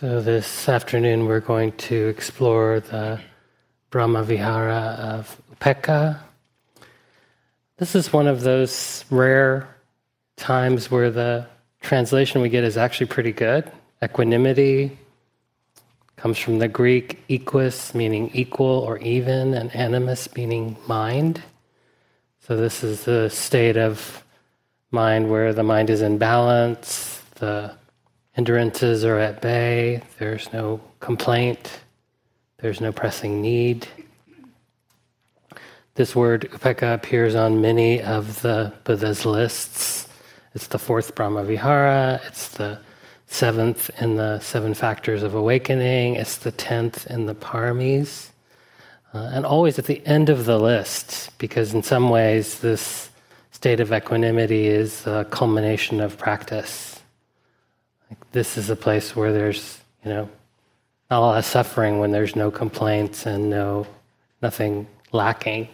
So, this afternoon we're going to explore the Brahma Vihara of Upekkha. This is one of those rare times where the translation we get is actually pretty good. Equanimity comes from the Greek equus, meaning equal or even, and animus, meaning mind. So, this is the state of mind where the mind is in balance, the Hindrances are at bay, there's no complaint, there's no pressing need. This word upekkha appears on many of the Buddha's lists. It's the fourth Brahma Vihara, it's the seventh in the seven factors of awakening, it's the tenth in the paramis. Uh, and always at the end of the list, because in some ways this state of equanimity is a culmination of practice. This is a place where there's, you know, not a lot of suffering when there's no complaints and no nothing lacking.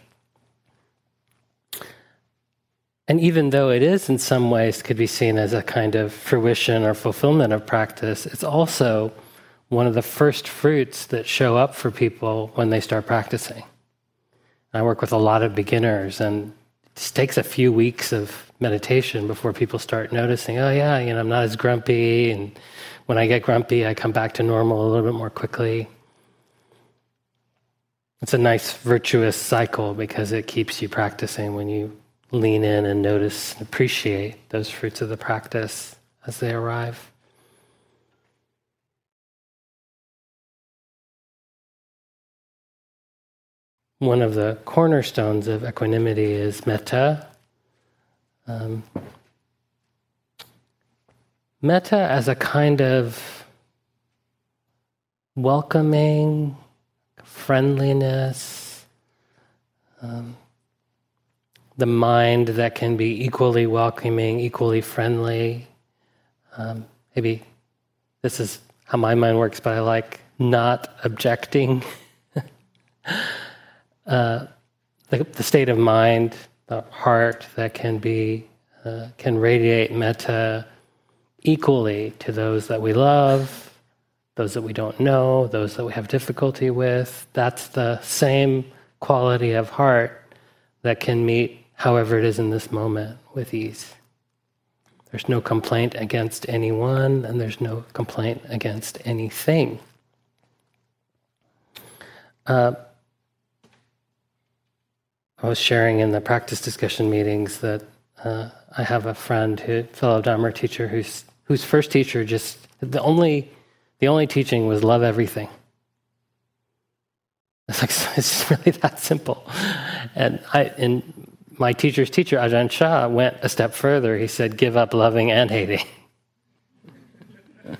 And even though it is in some ways could be seen as a kind of fruition or fulfillment of practice, it's also one of the first fruits that show up for people when they start practicing. I work with a lot of beginners, and just takes a few weeks of meditation before people start noticing, oh, yeah, you know, I'm not as grumpy. And when I get grumpy, I come back to normal a little bit more quickly. It's a nice virtuous cycle because it keeps you practicing when you lean in and notice and appreciate those fruits of the practice as they arrive. One of the cornerstones of equanimity is metta, um, metta as a kind of welcoming, friendliness, um, the mind that can be equally welcoming, equally friendly. Um, maybe this is how my mind works, but I like not objecting. uh, the, the, state of mind the heart that can be uh, can radiate metta equally to those that we love, those that we don't know, those that we have difficulty with. That's the same quality of heart that can meet however it is in this moment with ease. There's no complaint against anyone, and there's no complaint against anything. Uh, I was sharing in the practice discussion meetings that uh, I have a friend, who, fellow Dharma teacher, whose whose first teacher just the only the only teaching was love everything. It's like it's really that simple. And I and my teacher's teacher, Ajahn Chah, went a step further. He said, "Give up loving and hating."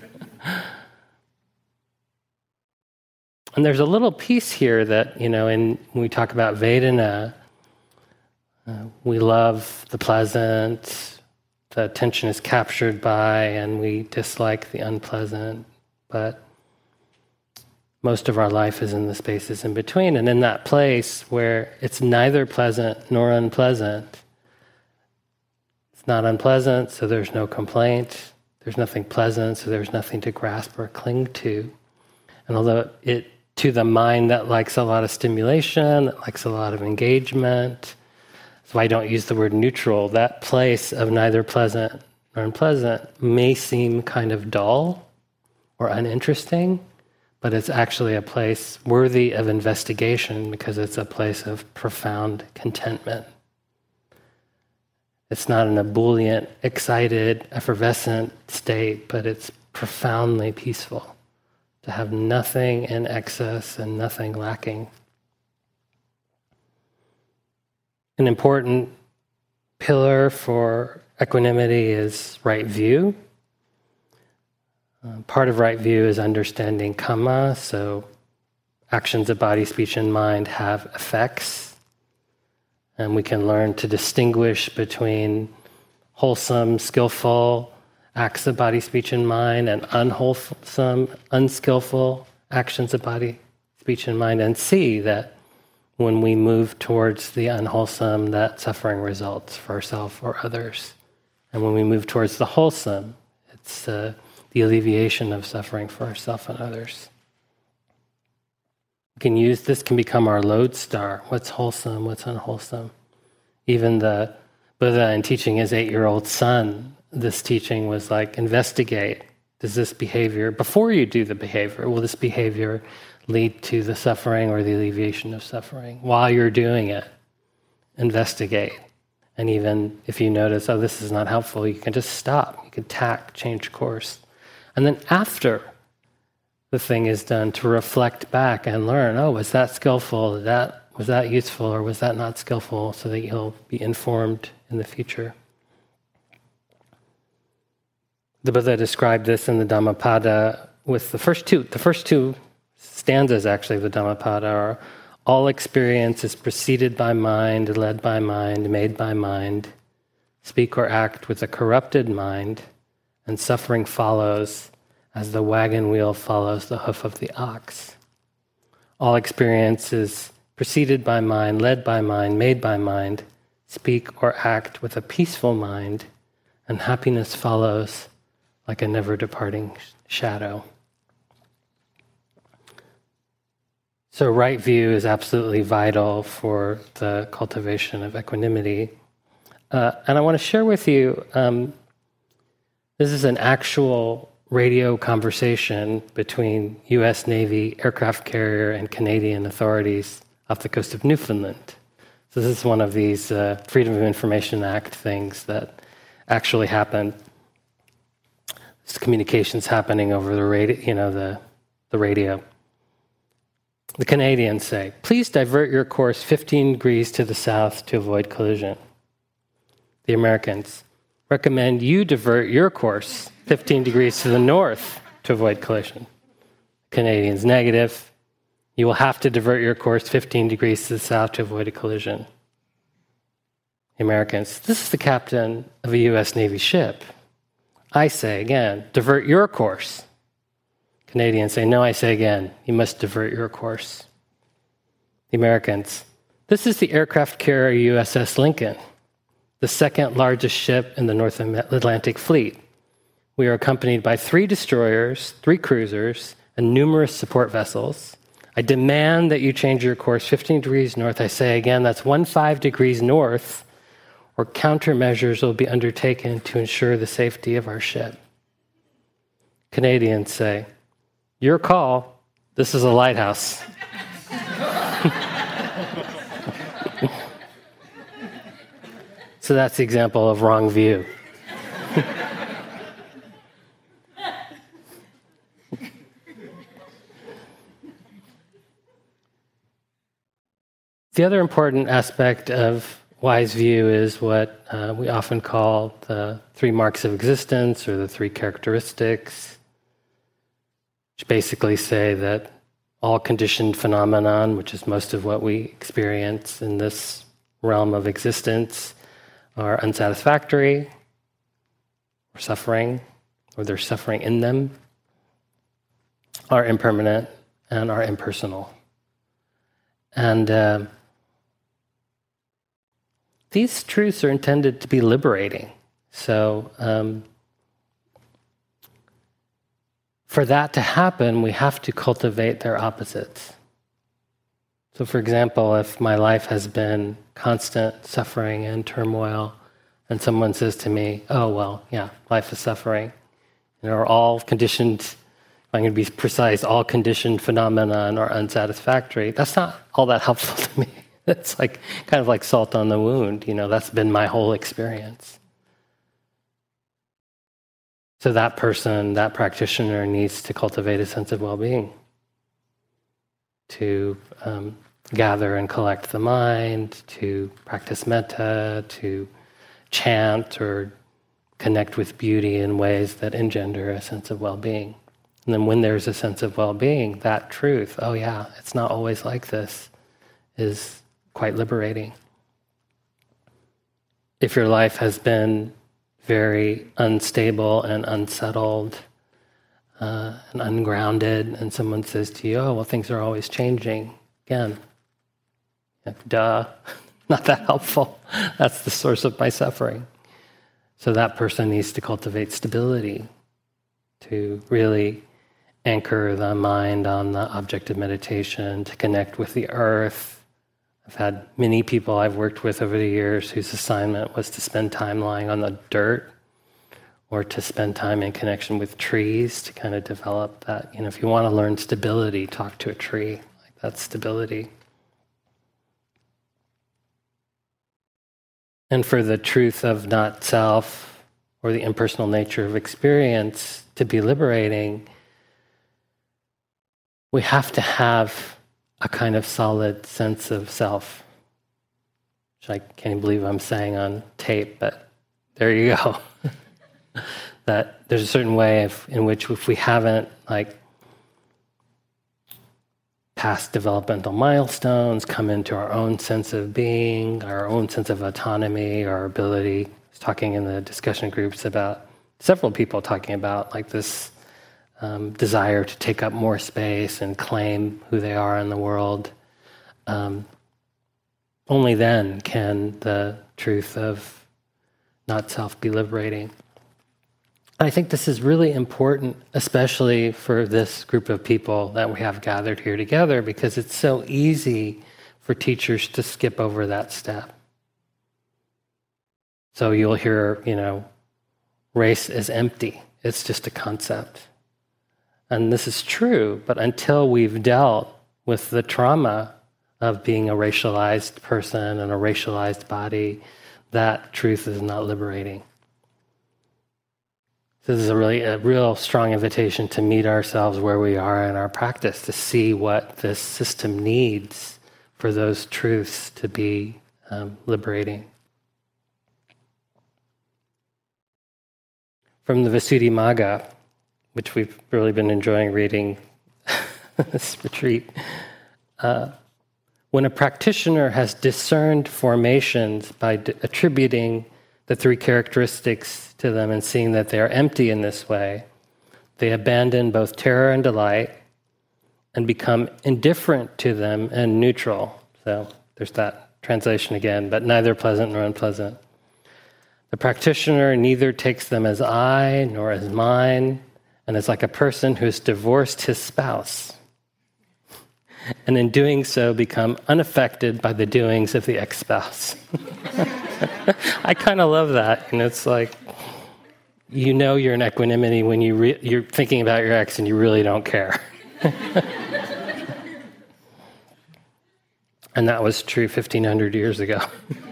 and there's a little piece here that you know, in when we talk about Vedana uh, we love the pleasant, the attention is captured by, and we dislike the unpleasant. But most of our life is in the spaces in between. And in that place where it's neither pleasant nor unpleasant, it's not unpleasant, so there's no complaint. There's nothing pleasant, so there's nothing to grasp or cling to. And although it, to the mind that likes a lot of stimulation, that likes a lot of engagement, so I don't use the word neutral. That place of neither pleasant nor unpleasant may seem kind of dull or uninteresting, but it's actually a place worthy of investigation because it's a place of profound contentment. It's not an ebullient, excited, effervescent state, but it's profoundly peaceful to have nothing in excess and nothing lacking. An important pillar for equanimity is right view. Uh, part of right view is understanding kamma, so actions of body, speech, and mind have effects. And we can learn to distinguish between wholesome, skillful acts of body, speech, and mind and unwholesome, unskillful actions of body, speech, and mind, and see that when we move towards the unwholesome, that suffering results for ourselves or others. And when we move towards the wholesome, it's uh, the alleviation of suffering for ourselves and others. We can use this can become our lodestar. What's wholesome? What's unwholesome? Even the Buddha in teaching his eight-year-old son, this teaching was like investigate. Does this behavior before you do the behavior? Will this behavior lead to the suffering or the alleviation of suffering? While you're doing it, investigate. And even if you notice, oh, this is not helpful, you can just stop. You can tack, change course. And then after the thing is done, to reflect back and learn, oh, was that skillful? That, was that useful or was that not skillful? So that you'll be informed in the future. The Buddha described this in the Dhammapada with the first two. The first two stanzas, actually, of the Dhammapada are all experience is preceded by mind, led by mind, made by mind. Speak or act with a corrupted mind, and suffering follows as the wagon wheel follows the hoof of the ox. All experience is preceded by mind, led by mind, made by mind. Speak or act with a peaceful mind, and happiness follows like a never departing shadow. So, right view is absolutely vital for the cultivation of equanimity. Uh, and I want to share with you um, this is an actual radio conversation between US Navy aircraft carrier and Canadian authorities off the coast of Newfoundland. So, this is one of these uh, Freedom of Information Act things that actually happened. This communications happening over the radio, you know, the, the radio. The Canadians say, please divert your course 15 degrees to the south to avoid collision. The Americans recommend you divert your course 15 degrees to the north to avoid collision. Canadians, negative. You will have to divert your course 15 degrees to the south to avoid a collision. The Americans, this is the captain of a U.S. Navy ship. I say again, divert your course Canadians say, No, I say again, you must divert your course. The Americans, this is the aircraft carrier USS Lincoln, the second largest ship in the North Atlantic Fleet. We are accompanied by three destroyers, three cruisers, and numerous support vessels. I demand that you change your course 15 degrees north. I say again, that's 15 degrees north, or countermeasures will be undertaken to ensure the safety of our ship. Canadians say, your call. This is a lighthouse. so that's the example of wrong view. the other important aspect of wise view is what uh, we often call the three marks of existence or the three characteristics which basically say that all conditioned phenomenon, which is most of what we experience in this realm of existence, are unsatisfactory or suffering, or there's suffering in them, are impermanent and are impersonal. And uh, these truths are intended to be liberating. So, um, for that to happen, we have to cultivate their opposites. So, for example, if my life has been constant suffering and turmoil, and someone says to me, Oh, well, yeah, life is suffering, know, or all conditioned, I'm going to be precise, all conditioned phenomena are unsatisfactory, that's not all that helpful to me. It's like kind of like salt on the wound, you know, that's been my whole experience. So that person, that practitioner needs to cultivate a sense of well being, to um, gather and collect the mind, to practice metta, to chant or connect with beauty in ways that engender a sense of well being. And then when there's a sense of well being, that truth, oh yeah, it's not always like this, is quite liberating. If your life has been very unstable and unsettled uh, and ungrounded, and someone says to you, Oh, well, things are always changing. Again, duh, not that helpful. That's the source of my suffering. So that person needs to cultivate stability to really anchor the mind on the object of meditation, to connect with the earth. I've had many people I've worked with over the years whose assignment was to spend time lying on the dirt or to spend time in connection with trees to kind of develop that. You know, if you want to learn stability, talk to a tree. Like that's stability. And for the truth of not self or the impersonal nature of experience to be liberating, we have to have a kind of solid sense of self. Which I can't believe I'm saying on tape, but there you go. that there's a certain way of, in which if we haven't like past developmental milestones, come into our own sense of being, our own sense of autonomy, our ability. I was talking in the discussion groups about several people talking about like this um, desire to take up more space and claim who they are in the world. Um, only then can the truth of not self be liberating. I think this is really important, especially for this group of people that we have gathered here together, because it's so easy for teachers to skip over that step. So you'll hear, you know, race is empty, it's just a concept. And this is true, but until we've dealt with the trauma of being a racialized person and a racialized body, that truth is not liberating. This is a really a real strong invitation to meet ourselves where we are in our practice, to see what this system needs for those truths to be um, liberating. From the Visuddhimagga, which we've really been enjoying reading this retreat, uh, when a practitioner has discerned formations by d- attributing the three characteristics to them and seeing that they are empty in this way, they abandon both terror and delight and become indifferent to them and neutral. So there's that translation again, but neither pleasant nor unpleasant. The practitioner neither takes them as I nor as mine, and is like a person who has divorced his spouse. And in doing so, become unaffected by the doings of the ex spouse. I kind of love that. And it's like, you know, you're in equanimity when you re- you're thinking about your ex and you really don't care. and that was true 1500 years ago.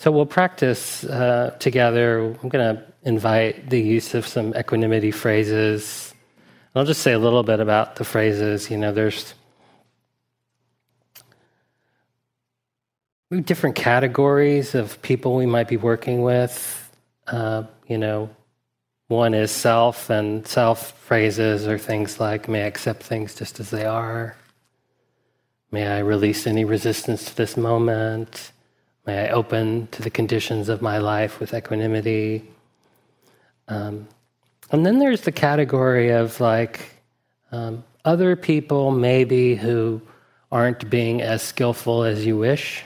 so we'll practice uh, together. I'm going to invite the use of some equanimity phrases. I'll just say a little bit about the phrases. You know, there's different categories of people we might be working with. Uh, you know, one is self, and self phrases are things like, may I accept things just as they are? May I release any resistance to this moment? May I open to the conditions of my life with equanimity? Um, and then there's the category of like um, other people, maybe, who aren't being as skillful as you wish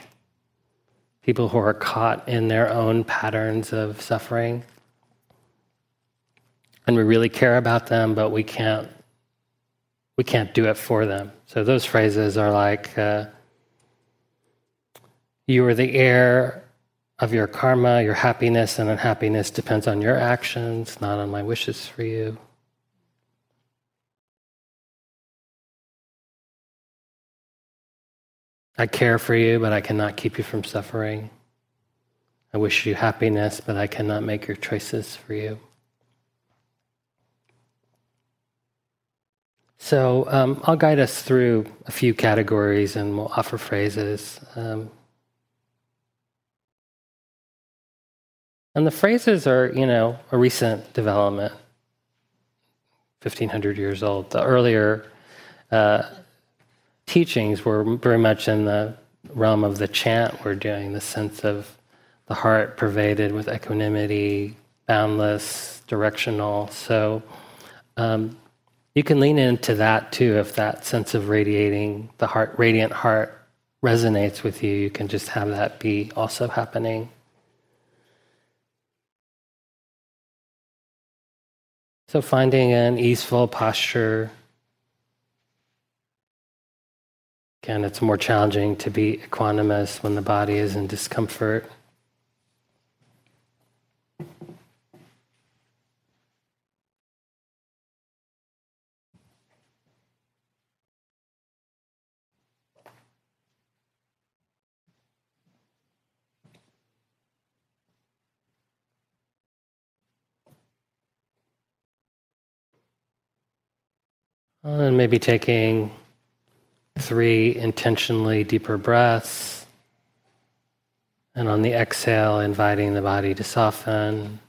people who are caught in their own patterns of suffering. And we really care about them, but we can't we can't do it for them. So those phrases are like uh, you are the heir of your karma, your happiness and unhappiness depends on your actions, not on my wishes for you. I care for you, but I cannot keep you from suffering. I wish you happiness, but I cannot make your choices for you. So um, I'll guide us through a few categories and we'll offer phrases. Um, and the phrases are, you know, a recent development, 1500 years old. The earlier uh, teachings were very much in the realm of the chant we're doing, the sense of the heart pervaded with equanimity, boundless, directional. So um, you can lean into that too if that sense of radiating, the heart, radiant heart resonates with you. You can just have that be also happening. So, finding an easeful posture. Again, it's more challenging to be equanimous when the body is in discomfort. Uh, and maybe taking three intentionally deeper breaths. And on the exhale, inviting the body to soften,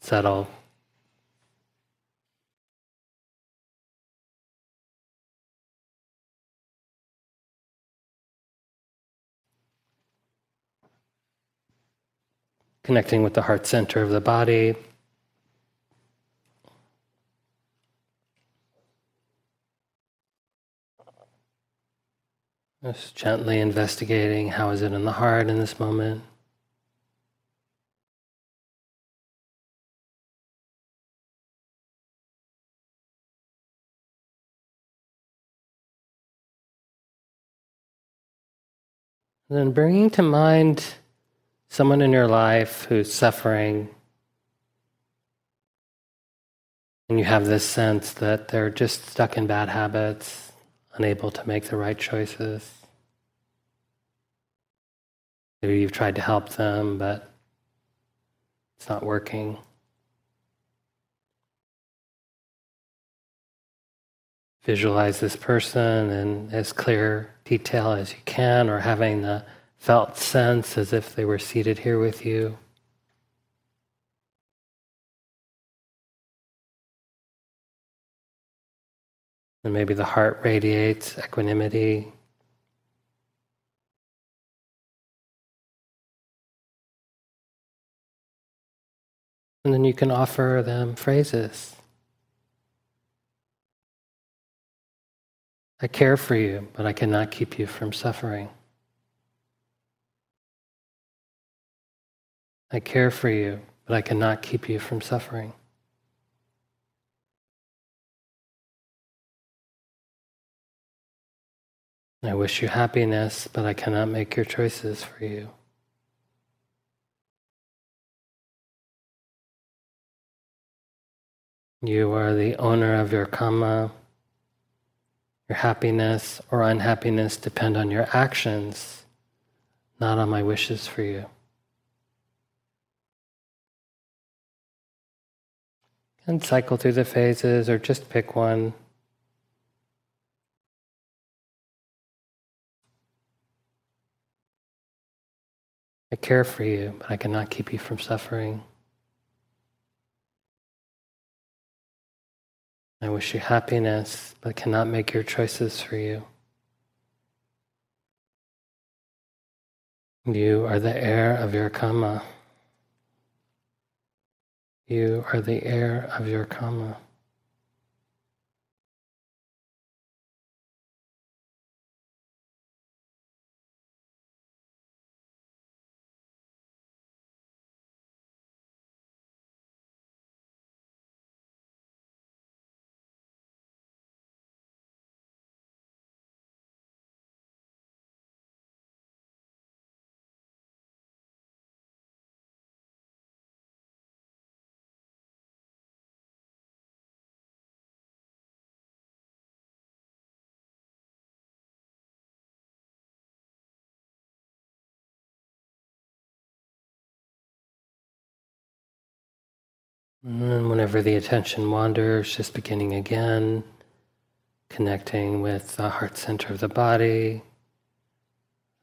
settle. Connecting with the heart center of the body. Just gently investigating how is it in the heart in this moment. And then bringing to mind someone in your life who's suffering, and you have this sense that they're just stuck in bad habits, unable to make the right choices. Maybe you've tried to help them, but it's not working. Visualize this person in as clear detail as you can, or having the felt sense as if they were seated here with you. And maybe the heart radiates equanimity. And then you can offer them phrases. I care for you, but I cannot keep you from suffering. I care for you, but I cannot keep you from suffering. I wish you happiness, but I cannot make your choices for you. You are the owner of your karma. Your happiness or unhappiness depend on your actions, not on my wishes for you. And cycle through the phases or just pick one. I care for you, but I cannot keep you from suffering. I wish you happiness, but cannot make your choices for you. You are the heir of your karma. You are the heir of your karma. And whenever the attention wanders, just beginning again, connecting with the heart center of the body,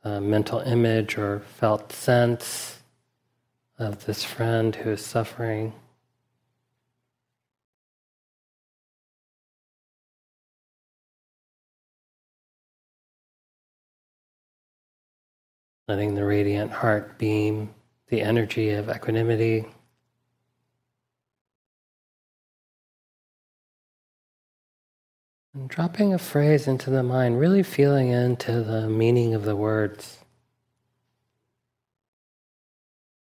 a mental image or felt sense of this friend who is suffering. Letting the radiant heart beam the energy of equanimity. And dropping a phrase into the mind, really feeling into the meaning of the words.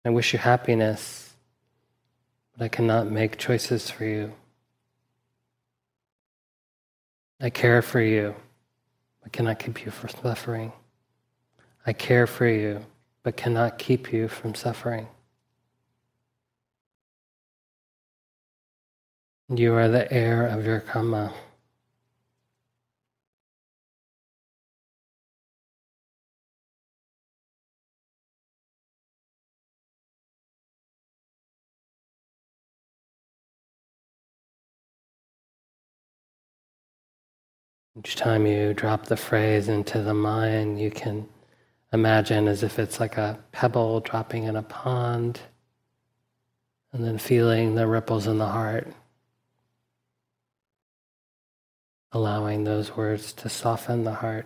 I wish you happiness, but I cannot make choices for you. I care for you, but cannot keep you from suffering. I care for you, but cannot keep you from suffering. You are the heir of your karma. Each time you drop the phrase into the mind, you can imagine as if it's like a pebble dropping in a pond, and then feeling the ripples in the heart, allowing those words to soften the heart.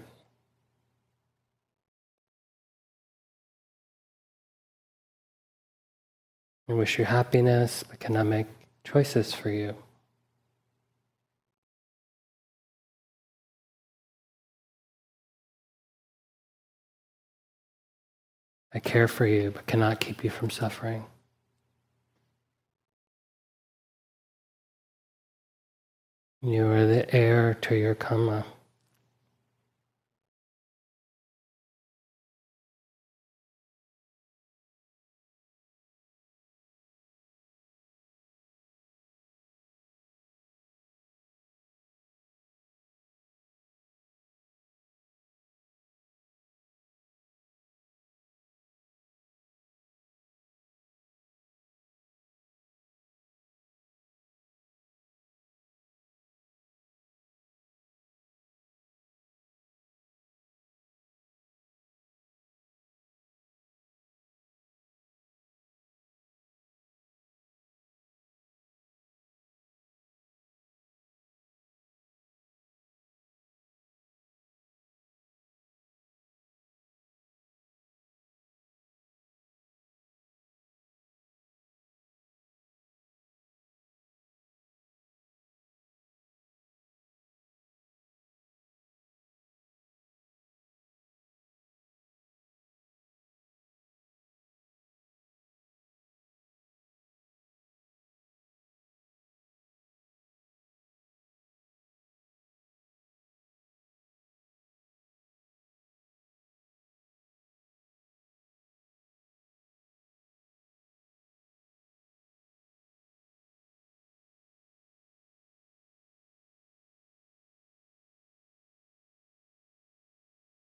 I wish you happiness, make choices for you. I care for you, but cannot keep you from suffering. You are the heir to your karma.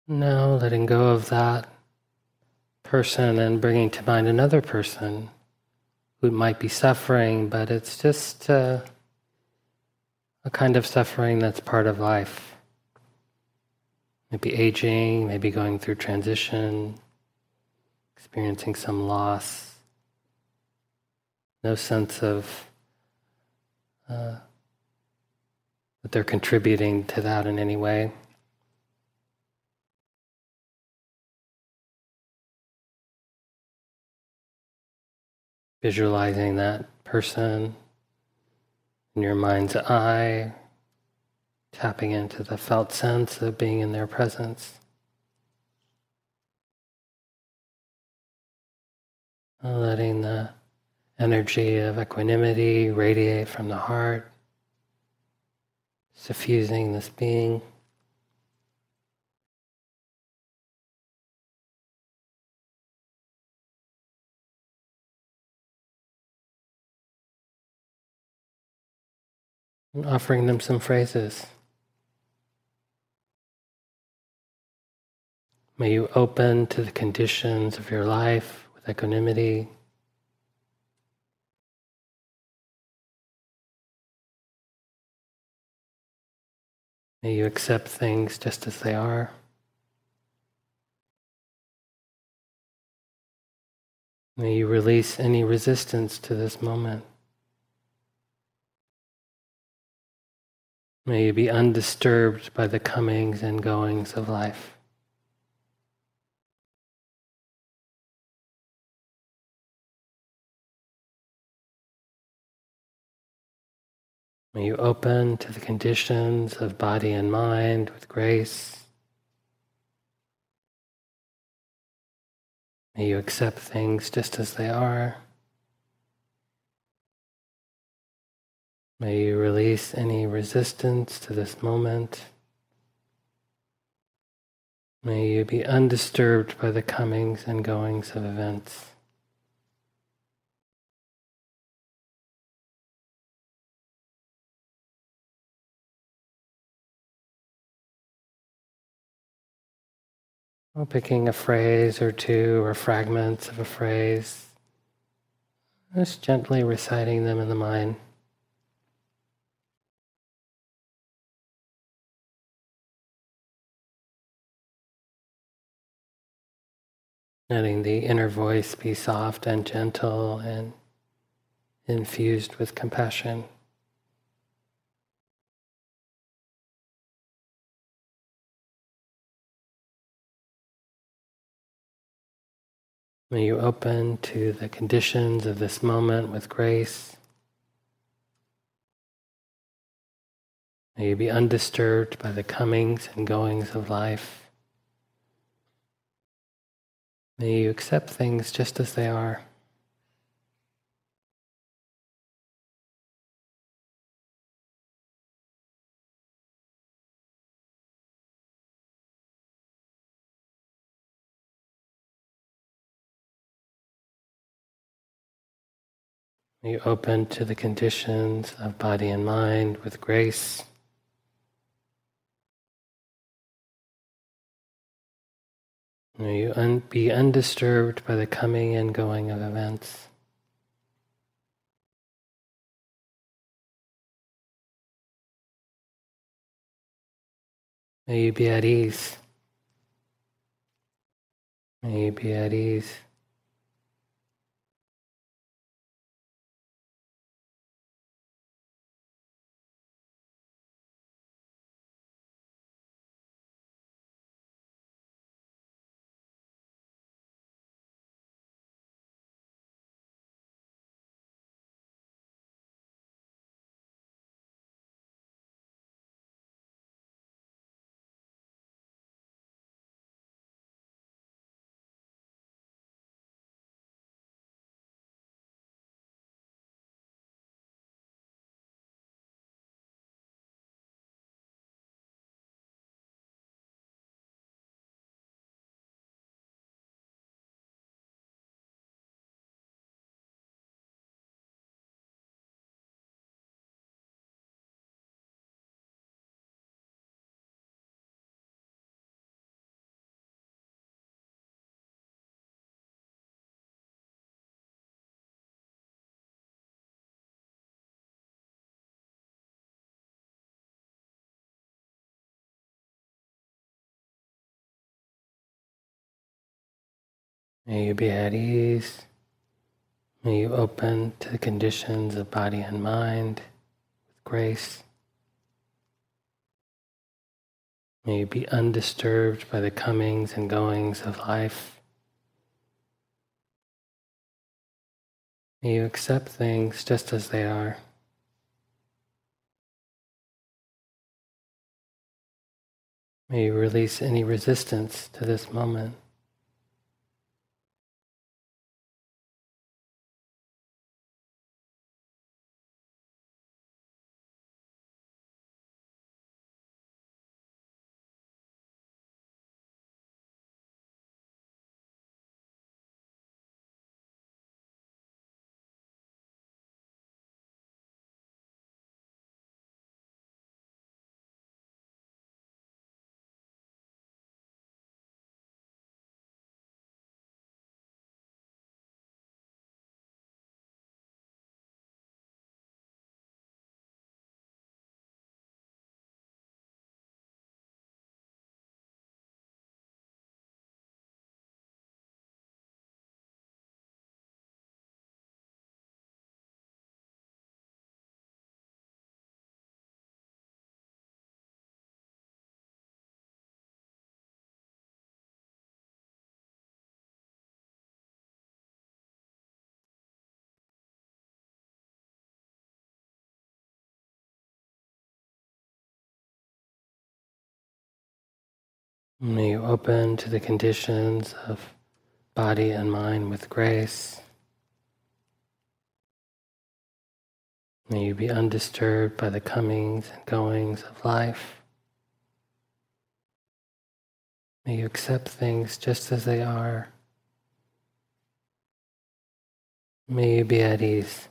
Now letting go of that person and bringing to mind another person who might be suffering, but it's just uh, a kind of suffering that's part of life. Maybe aging, maybe going through transition, experiencing some loss, no sense of uh, that they're contributing to that in any way. Visualizing that person in your mind's eye, tapping into the felt sense of being in their presence. Letting the energy of equanimity radiate from the heart, suffusing this being. Offering them some phrases. May you open to the conditions of your life with equanimity. May you accept things just as they are. May you release any resistance to this moment. May you be undisturbed by the comings and goings of life. May you open to the conditions of body and mind with grace. May you accept things just as they are. May you release any resistance to this moment. May you be undisturbed by the comings and goings of events. Well, picking a phrase or two or fragments of a phrase, just gently reciting them in the mind. Letting the inner voice be soft and gentle and infused with compassion. May you open to the conditions of this moment with grace. May you be undisturbed by the comings and goings of life. May you accept things just as they are. May you open to the conditions of body and mind with grace. May you un- be undisturbed by the coming and going of events. May you be at ease. May you be at ease. May you be at ease. May you open to the conditions of body and mind with grace. May you be undisturbed by the comings and goings of life. May you accept things just as they are. May you release any resistance to this moment. May you open to the conditions of body and mind with grace. May you be undisturbed by the comings and goings of life. May you accept things just as they are. May you be at ease.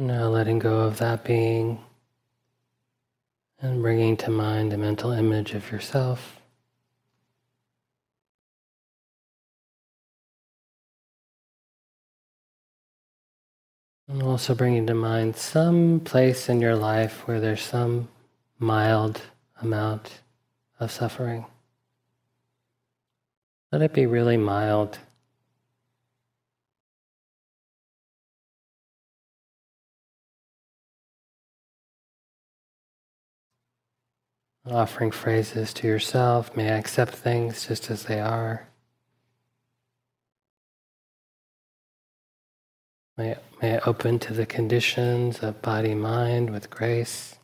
Now letting go of that being and bringing to mind a mental image of yourself. And also bringing to mind some place in your life where there's some mild amount of suffering. Let it be really mild. Offering phrases to yourself. May I accept things just as they are. May, may I open to the conditions of body mind with grace.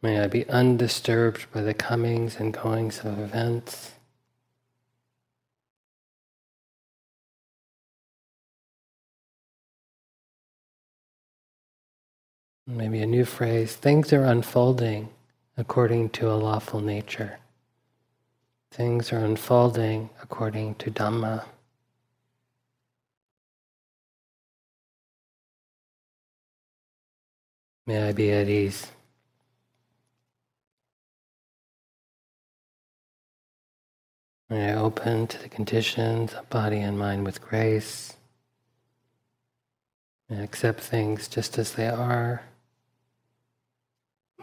May I be undisturbed by the comings and goings of events. Maybe a new phrase things are unfolding according to a lawful nature. Things are unfolding according to Dhamma. May I be at ease. May I open to the conditions of body and mind with grace. May I accept things just as they are.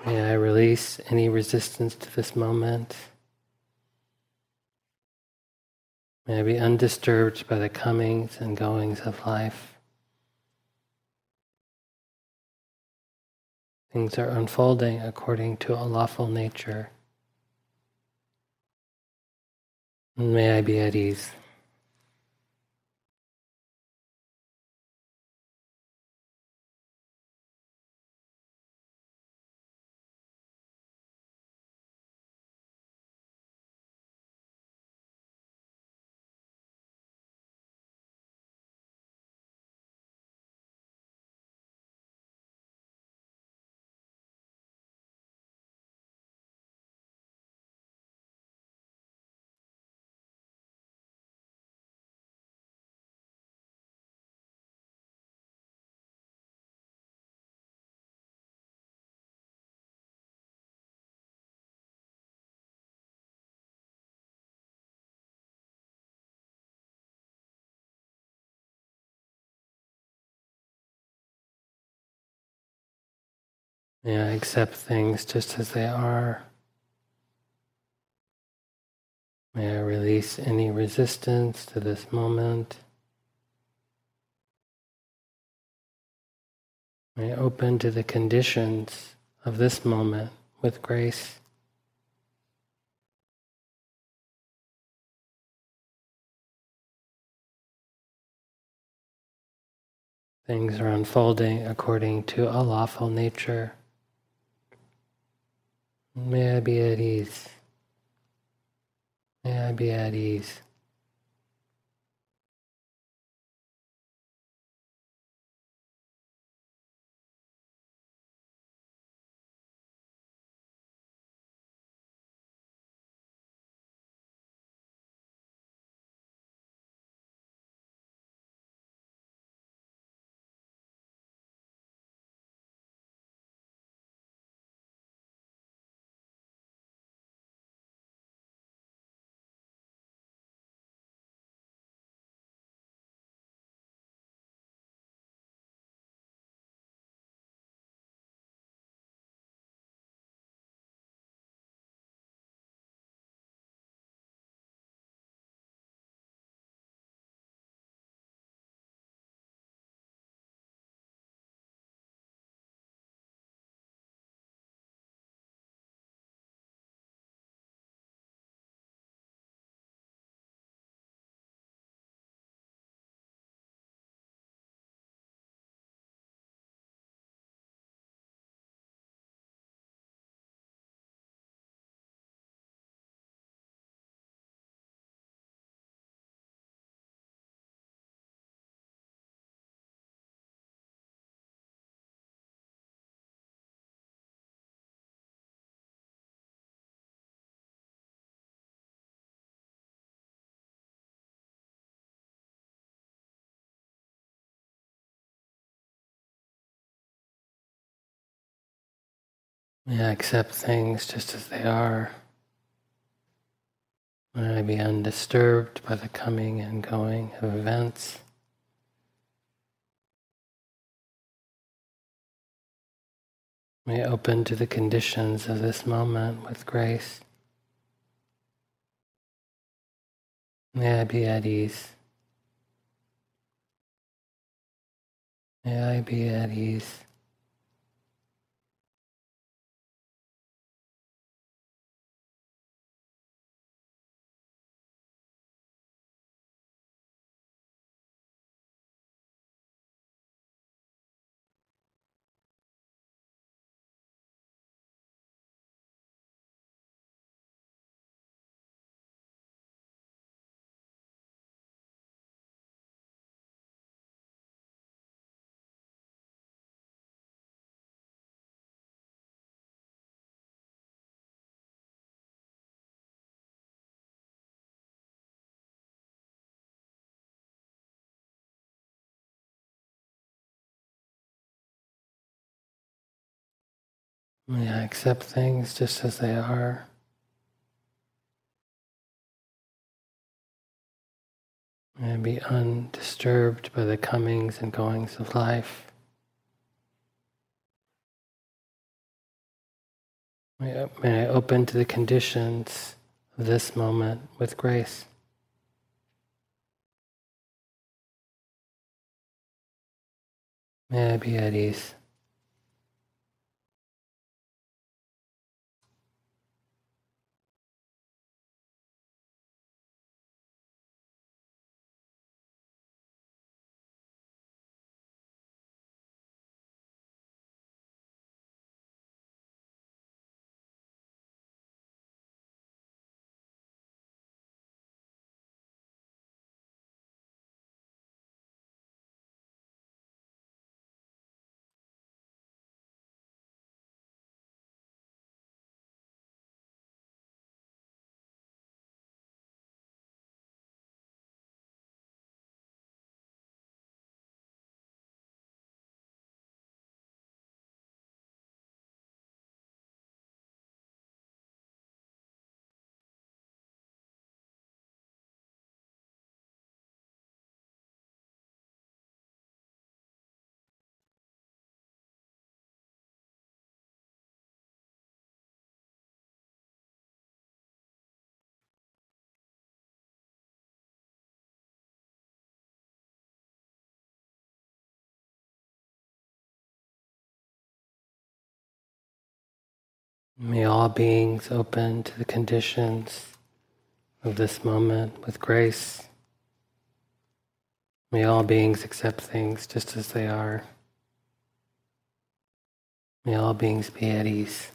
May I release any resistance to this moment. May I be undisturbed by the comings and goings of life. Things are unfolding according to a lawful nature. may I be at ease. I accept things just as they are. May I release any resistance to this moment. May I open to the conditions of this moment with grace. Things are unfolding according to a lawful nature. May I be at ease. May I be at ease. May I accept things just as they are. May I be undisturbed by the coming and going of events. May I open to the conditions of this moment with grace. May I be at ease. May I be at ease. May I accept things just as they are. May I be undisturbed by the comings and goings of life. May I, may I open to the conditions of this moment with grace. May I be at ease. May all beings open to the conditions of this moment with grace. May all beings accept things just as they are. May all beings be at ease.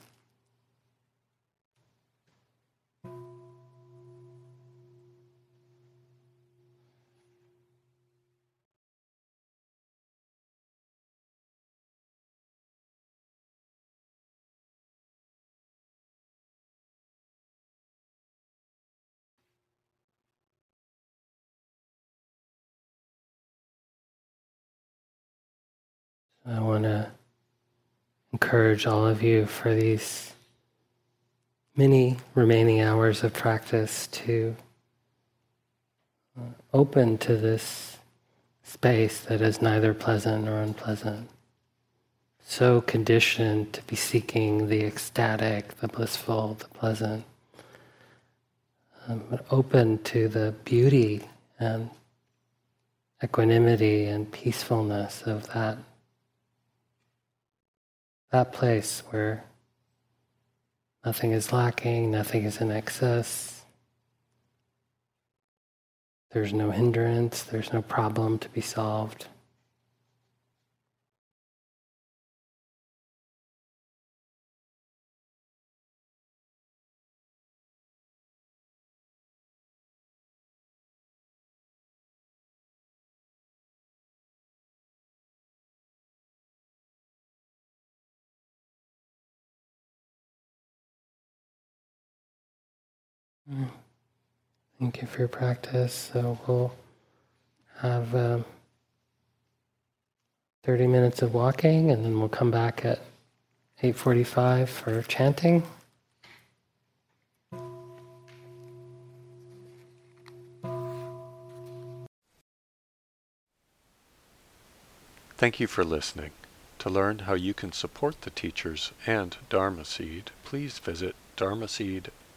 I want to encourage all of you for these many remaining hours of practice to uh, open to this space that is neither pleasant nor unpleasant. So conditioned to be seeking the ecstatic, the blissful, the pleasant. Um, but open to the beauty and equanimity and peacefulness of that that place where nothing is lacking, nothing is in excess. There's no hindrance, there's no problem to be solved. Thank you for your practice. So we'll have um, 30 minutes of walking and then we'll come back at 8:45 for chanting. Thank you for listening. To learn how you can support the teachers and Dharma Seed, please visit dharma dharmaseed.org